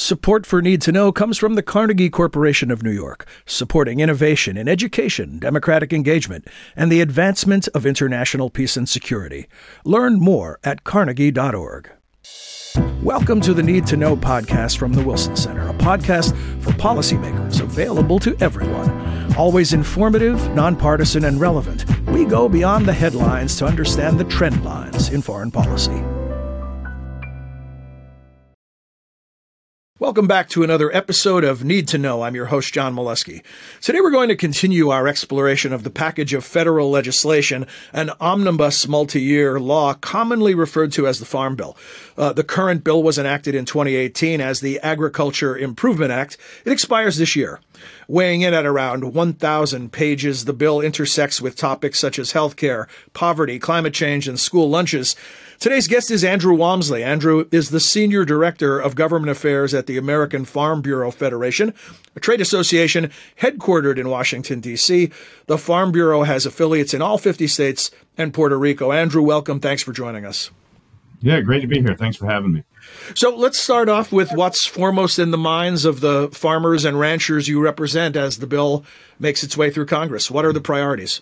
Support for Need to Know comes from the Carnegie Corporation of New York, supporting innovation in education, democratic engagement, and the advancement of international peace and security. Learn more at carnegie.org. Welcome to the Need to Know podcast from the Wilson Center, a podcast for policymakers available to everyone. Always informative, nonpartisan, and relevant, we go beyond the headlines to understand the trend lines in foreign policy. Welcome back to another episode of Need to Know. I'm your host, John Milewski. Today we're going to continue our exploration of the package of federal legislation, an omnibus multi-year law commonly referred to as the Farm Bill. Uh, the current bill was enacted in 2018 as the Agriculture Improvement Act. It expires this year. Weighing in at around 1,000 pages, the bill intersects with topics such as healthcare, poverty, climate change, and school lunches. Today's guest is Andrew Walmsley. Andrew is the Senior Director of Government Affairs at the American Farm Bureau Federation, a trade association headquartered in Washington, D.C. The Farm Bureau has affiliates in all 50 states and Puerto Rico. Andrew, welcome. Thanks for joining us. Yeah, great to be here. Thanks for having me. So let's start off with what's foremost in the minds of the farmers and ranchers you represent as the bill makes its way through Congress. What are the priorities?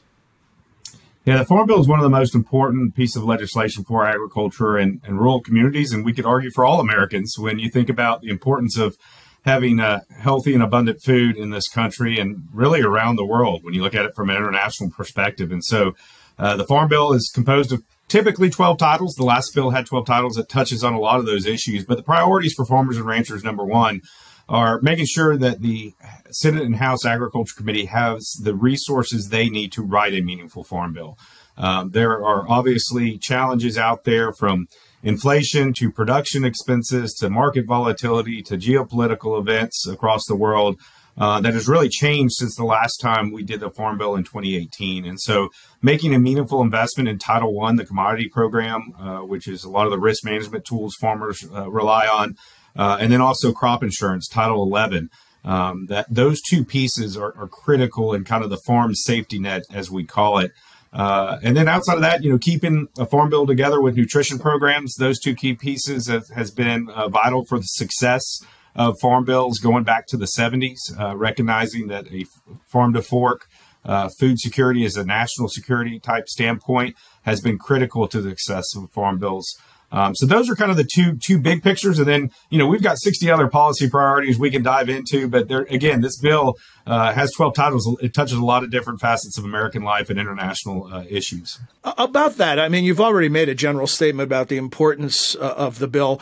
Yeah, the Farm Bill is one of the most important pieces of legislation for agriculture and, and rural communities, and we could argue for all Americans when you think about the importance of having a healthy and abundant food in this country and really around the world when you look at it from an international perspective. And so uh, the Farm Bill is composed of typically 12 titles. The last bill had 12 titles that touches on a lot of those issues, but the priorities for farmers and ranchers, number one, are making sure that the Senate and House Agriculture Committee has the resources they need to write a meaningful farm bill. Um, there are obviously challenges out there from inflation to production expenses to market volatility to geopolitical events across the world uh, that has really changed since the last time we did the farm bill in 2018 and so making a meaningful investment in title one the commodity program uh, which is a lot of the risk management tools farmers uh, rely on uh, and then also crop insurance, Title 11. Um, that those two pieces are, are, critical in kind of the farm safety net, as we call it. Uh, and then outside of that, you know, keeping a farm bill together with nutrition programs, those two key pieces have, has been uh, vital for the success of farm bills going back to the 70s, uh, recognizing that a farm to fork uh, food security as a national security type standpoint has been critical to the success of farm bills. Um, so those are kind of the two two big pictures, and then you know we've got sixty other policy priorities we can dive into. But there again, this bill uh, has twelve titles. It touches a lot of different facets of American life and international uh, issues. About that, I mean, you've already made a general statement about the importance uh, of the bill.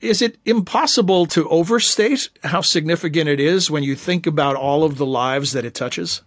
Is it impossible to overstate how significant it is when you think about all of the lives that it touches?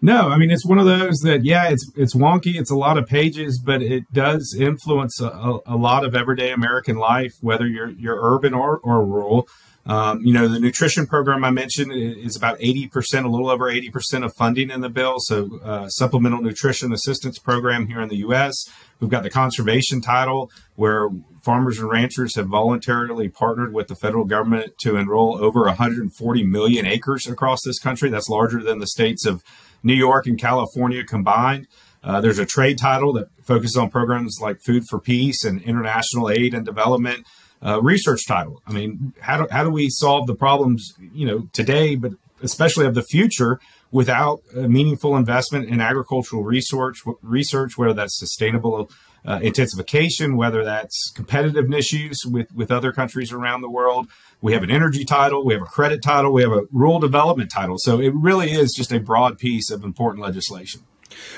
No, I mean it's one of those that yeah, it's it's wonky. It's a lot of pages, but it does influence a, a lot of everyday American life, whether you're you're urban or, or rural. Um, you know, the nutrition program I mentioned is about 80%, a little over 80% of funding in the bill. So, uh, supplemental nutrition assistance program here in the U.S. We've got the conservation title where farmers and ranchers have voluntarily partnered with the federal government to enroll over 140 million acres across this country. That's larger than the states of New York and California combined. Uh, there's a trade title that focuses on programs like Food for Peace and international aid and development. Uh, research title. I mean, how do, how do we solve the problems, you know, today, but especially of the future without a meaningful investment in agricultural research, research, whether that's sustainable uh, intensification, whether that's competitive issues with, with other countries around the world. We have an energy title, we have a credit title, we have a rural development title. So it really is just a broad piece of important legislation.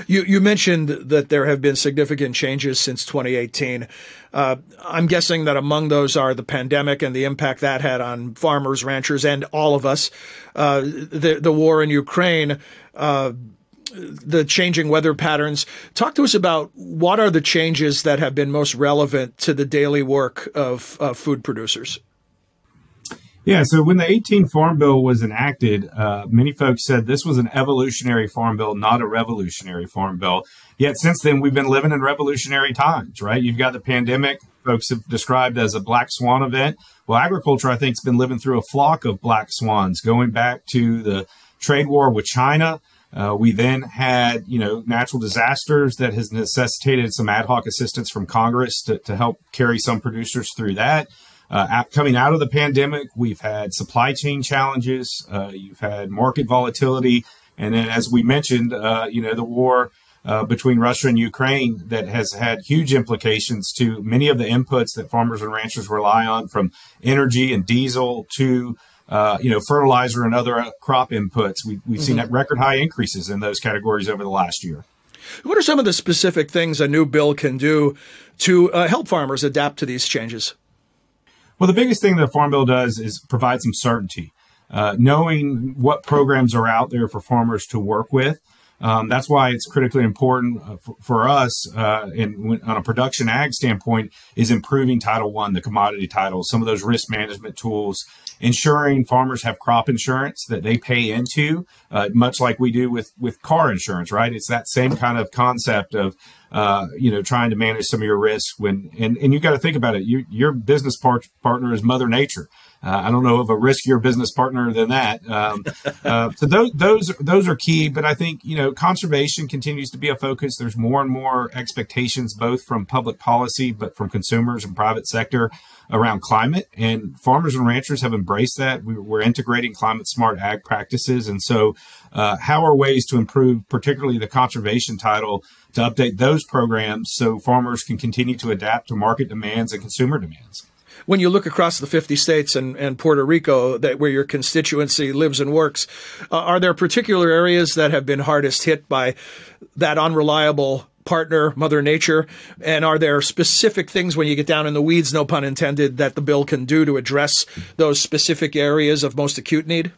You, you mentioned that there have been significant changes since 2018. Uh, I'm guessing that among those are the pandemic and the impact that had on farmers, ranchers, and all of us. Uh, the the war in Ukraine. The changing weather patterns. Talk to us about what are the changes that have been most relevant to the daily work of uh, food producers. Yeah, so when the 18 Farm Bill was enacted, uh, many folks said this was an evolutionary farm bill, not a revolutionary farm bill. Yet since then, we've been living in revolutionary times, right? You've got the pandemic, folks have described as a black swan event. Well, agriculture, I think, has been living through a flock of black swans, going back to the trade war with China, uh, we then had, you know, natural disasters that has necessitated some ad hoc assistance from Congress to, to help carry some producers through that. uh, coming out of the pandemic, we've had supply chain challenges, uh, you've had market volatility, and then as we mentioned, uh, you know, the war uh, between Russia and Ukraine that has had huge implications to many of the inputs that farmers and ranchers rely on, from energy and diesel to uh, you know fertilizer and other uh, crop inputs. We, we've mm-hmm. seen record high increases in those categories over the last year. What are some of the specific things a new bill can do to uh, help farmers adapt to these changes? Well, the biggest thing the Farm Bill does is provide some certainty. Uh, knowing what programs are out there for farmers to work with um, that's why it's critically important uh, for, for, us uh, in, on a production ag standpoint is improving Title One, the commodity titles, some of those risk management tools, ensuring farmers have crop insurance that they pay into, uh, much like we do with with car insurance. Right? It's that same kind of concept of uh, you know, trying to manage some of your risks when, and, and you got to think about it. You, your business part, partner is Mother Nature. Uh, I don't know of a riskier business partner than that. Um, uh, so those, those, those are key. But I think, you know, conservation continues to be a focus. There's more and more expectations, both from public policy, but from consumers and private sector around climate. And farmers and ranchers have embraced that. We, are integrating climate smart ag practices. And so, uh, how are ways to improve, particularly the conservation title, to update those programs so farmers can continue to adapt to market demands and consumer demands? When you look across the 50 states and, and Puerto Rico, that where your constituency lives and works, uh, are there particular areas that have been hardest hit by that unreliable partner, Mother Nature? And are there specific things when you get down in the weeds, no pun intended, that the bill can do to address those specific areas of most acute need?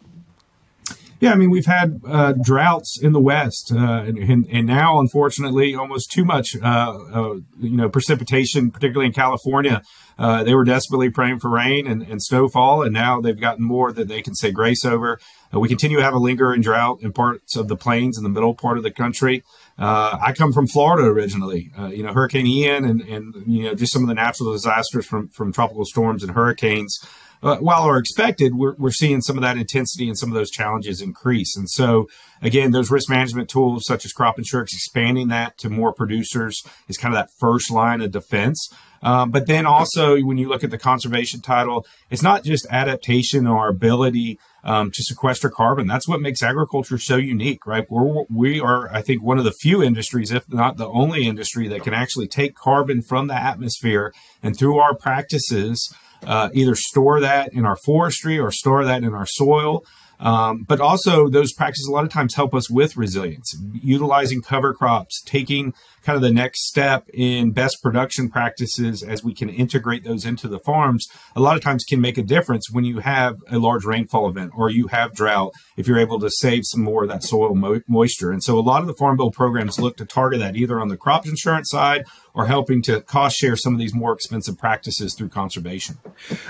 Yeah, I mean, we've had uh, droughts in the West, uh, and, and, now, unfortunately, almost too much, uh, uh you know, precipitation, particularly in California. Uh, they were desperately praying for rain and, and, snowfall, and now they've gotten more that they can say grace over. Uh, we continue to have a lingering drought in parts of the plains in the middle part of the country. I come from Florida originally. you know, Hurricane Ian and, and you know just some of the natural disasters from from tropical storms and hurricanes while are expected, we're, we're seeing some of that intensity and some of those challenges increase. And so, again, those risk management tools such as crop insurance, expanding that to more producers is kind of that first line of defense. Um, but then also, when you look at the conservation title, it's not just adaptation or ability um, to sequester carbon. That's what makes agriculture so unique, right? We're, we are, I think, one of the few industries, if not the only industry, that can actually take carbon from the atmosphere and through our practices uh, either store that in our forestry or store that in our soil. Um, but also, those practices a lot of times help us with resilience, utilizing cover crops, taking kind of the next step in best production practices as we can integrate those into the farms, a lot of times can make a difference when you have a large rainfall event or you have drought, if you're able to save some more of that soil mo- moisture. And so a lot of the Farm Bill programs look to target that either on the crop insurance side or helping to cost share some of these more expensive practices through conservation.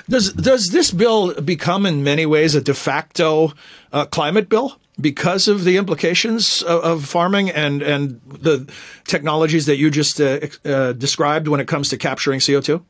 Does, does this bill become in many ways a de facto uh, climate bill? because of the implications of, farming and and the technologies that you just uh, uh, described when it comes to capturing CO2?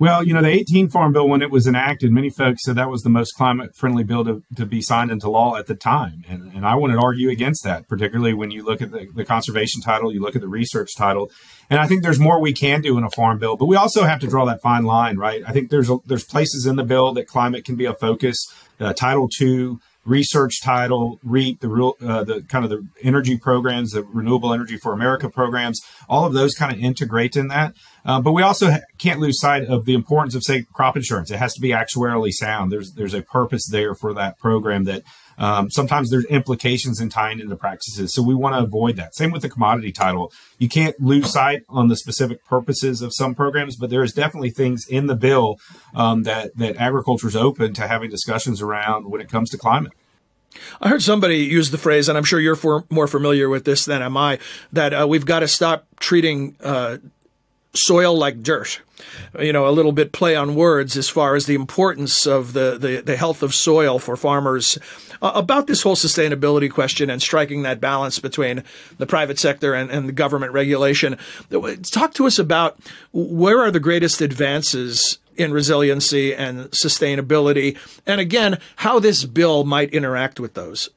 Well, you know, the 18 Farm Bill, when it was enacted, many folks said that was the most climate friendly bill to, to be signed into law at the time. And, and I wouldn't argue against that, particularly when you look at the, the conservation title, you look at the research title. And I think there's more we can do in a farm bill, but we also have to draw that fine line, right? I think there's there's places in the bill that climate can be a focus. Uh, title two, research title, REAP, the real, uh, the kind of the energy programs, the Renewable Energy for America programs, all of those kind of integrate in that. Uh, but we also ha- can't lose sight of the importance of, say, crop insurance. It has to be actuarially sound. There's there's a purpose there for that program that um, sometimes there's implications in tying into practices. So we want to avoid that. Same with the commodity title. You can't lose sight on the specific purposes of some programs, but there is definitely things in the bill um, that that agriculture is open to having discussions around when it comes to climate. I heard somebody use the phrase, and I'm sure you're for, more familiar with this than am I, that uh, we've got to stop treating uh, soil like dirt. You know, a little bit play on words as far as the importance of the, the, the health of soil for farmers. Uh, about this whole sustainability question and striking that balance between the private sector and, and the government regulation. Talk to us about where are the greatest advances in resiliency and sustainability, and again, how this bill might interact with those.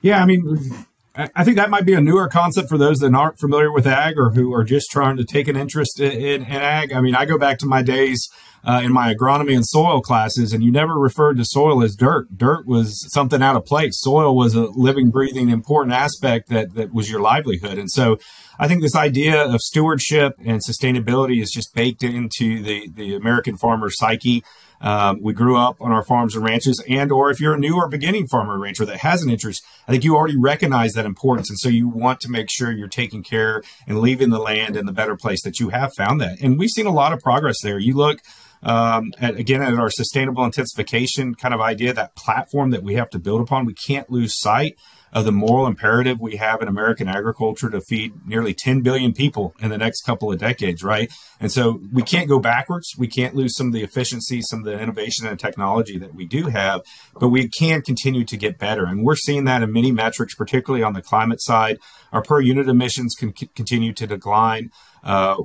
Yeah, I mean, I think that might be a newer concept for those that aren't familiar with ag or who are just trying to take an interest in, in, in ag. I mean, I go back to my days uh, in my agronomy and soil classes, and you never referred to soil as dirt. Dirt was something out of place. Soil was a living, breathing, important aspect that that was your livelihood. And so, I think this idea of stewardship and sustainability is just baked into the the American farmer psyche. Um, we grew up on our farms and ranches, and or if you're a new or beginning farmer or rancher that has an interest, I think you already recognize that importance, and so you want to make sure you're taking care and leaving the land in the better place that you have found that. And we've seen a lot of progress there. You look um, at, again at our sustainable intensification kind of idea, that platform that we have to build upon. We can't lose sight of the moral imperative we have in American agriculture to feed nearly 10 billion people in the next couple of decades, right? And so we can't go backwards. We can't lose some of the efficiency, some of the innovation and technology that we do have, but we can continue to get better. And we're seeing that in many metrics, particularly on the climate side. Our per unit emissions can c- continue to decline. Uh,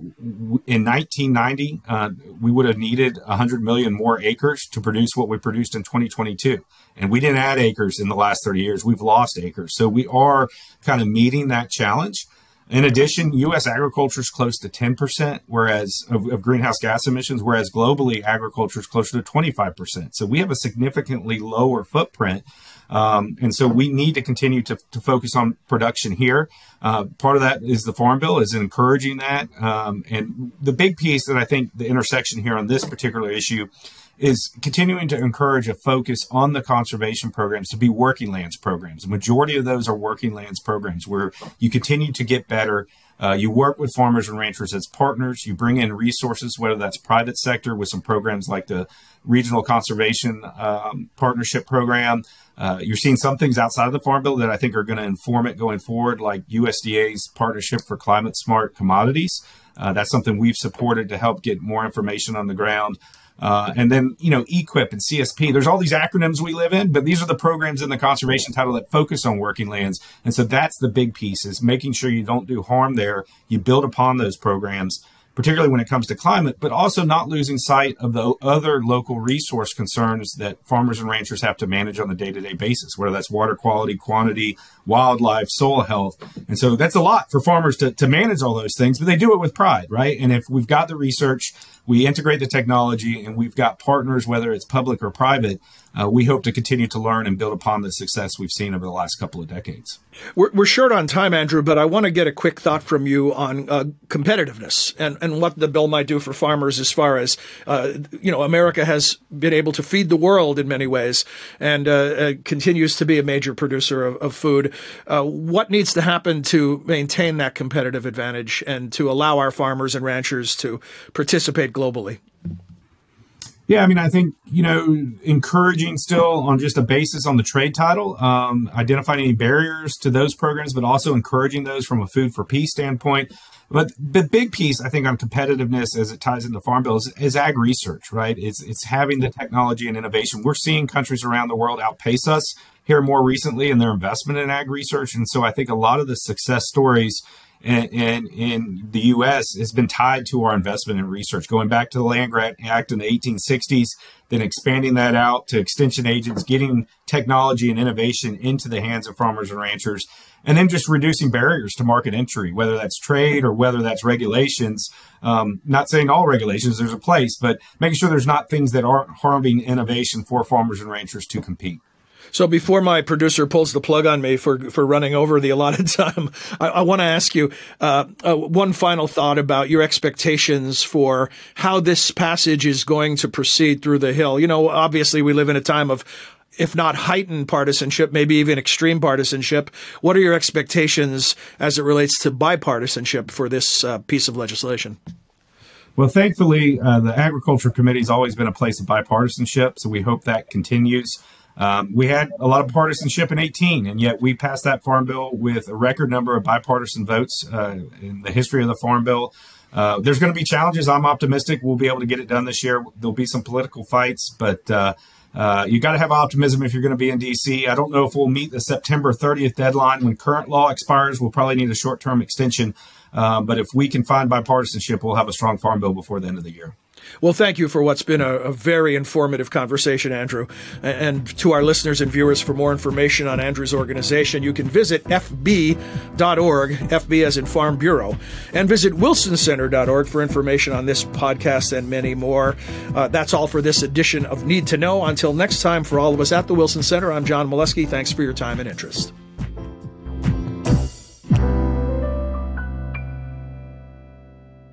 in 1990, uh, we would have needed 100 million more acres to produce what we produced in 2022. And we didn't add acres in the last 30 years. We've lost acres. So we are kind of meeting that challenge. In addition, U.S. agriculture is close to 10%, whereas of, of, greenhouse gas emissions, whereas globally agriculture is closer to 25%. So we have a significantly lower footprint. Um, and so we need to continue to, to focus on production here. Uh, part of that is the Farm Bill is encouraging that. Um, and the big piece that I think the intersection here on this particular issue is continuing to encourage a focus on the conservation programs to be working lands programs. The majority of those are working lands programs where you continue to get better. Uh, you work with farmers and ranchers as partners. You bring in resources, whether that's private sector with some programs like the Regional Conservation um, Partnership Program. Uh, you're seeing some things outside of the Farm Bill that I think are going to inform it going forward, like USDA's Partnership for Climate Smart Commodities. Uh, that's something we've supported to help get more information on the ground. Uh, and then, you know, EQIP and CSP, there's all these acronyms we live in, but these are the programs in the conservation title that focus on working lands. And so that's the big piece is making sure you don't do harm there. You build upon those programs particularly when it comes to climate, but also not losing sight of the other local resource concerns that farmers and ranchers have to manage on a day to day basis, whether that's water quality, quantity, wildlife, soil health. And so that's a lot for farmers to, to manage all those things, but they do it with pride, right? And if we've got the research, we integrate the technology, and we've got partners, whether it's public or private, uh, we hope to continue to learn and build upon the success we've seen over the last couple of decades. We're, we're short on time, Andrew, but I want to get a quick thought from you on uh, competitiveness and, and what the bill might do for farmers as far as, uh, you know, America has been able to feed the world in many ways and uh, uh, continues to be a major producer of, of food. Uh, what needs to happen to maintain that competitive advantage and to allow our farmers and ranchers to participate globally? Yeah, I mean, I think you know, encouraging still on just a basis on the trade title, um, identifying any barriers to those programs, but also encouraging those from a food for peace standpoint. But the big piece, I think, on competitiveness as it ties into Farm Bill is, is ag research, right? It's it's having the technology and innovation. We're seeing countries around the world outpace us here more recently in their investment in ag research, and so I think a lot of the success stories and, in the U.S. has been tied to our investment in research, going back to the Land Grant Act in the 1860s, then expanding that out to extension agents, getting technology and innovation into the hands of farmers and ranchers, and then just reducing barriers to market entry, whether that's trade or whether that's regulations. Um, not saying all regulations, there's a place, but making sure there's not things that aren't harming innovation for farmers and ranchers to compete. So before my producer pulls the plug on me for for running over the allotted time, I, I want to ask you uh, uh, one final thought about your expectations for how this passage is going to proceed through the Hill. You know, obviously we live in a time of if not heightened partisanship, maybe even extreme partisanship. What are your expectations as it relates to bipartisanship for this uh, piece of legislation? Well, thankfully, uh, the Agriculture Committee has always been a place of bipartisanship, so we hope that continues. Um, we had a lot of partisanship in 18, and yet we passed that farm bill with a record number of bipartisan votes uh, in the history of the farm bill. Uh, there's going to be challenges. I'm optimistic we'll be able to get it done this year. There'll be some political fights, but uh, uh you got to have optimism if you're going to be in D.C. I don't know if we'll meet the September 30th deadline when current law expires. We'll probably need a short term extension. Uh, but if we can find bipartisanship, we'll have a strong farm bill before the end of the year. Well, thank you for what's been a, a, very informative conversation, Andrew. And to our listeners and viewers, for more information on Andrew's organization, you can visit fb.org, FB as in Farm Bureau, and visit wilsoncenter.org for information on this podcast and many more. Uh, that's all for this edition of Need to Know. Until next time, for all of us at the Wilson Center, I'm John Milewski. Thanks for your time and interest.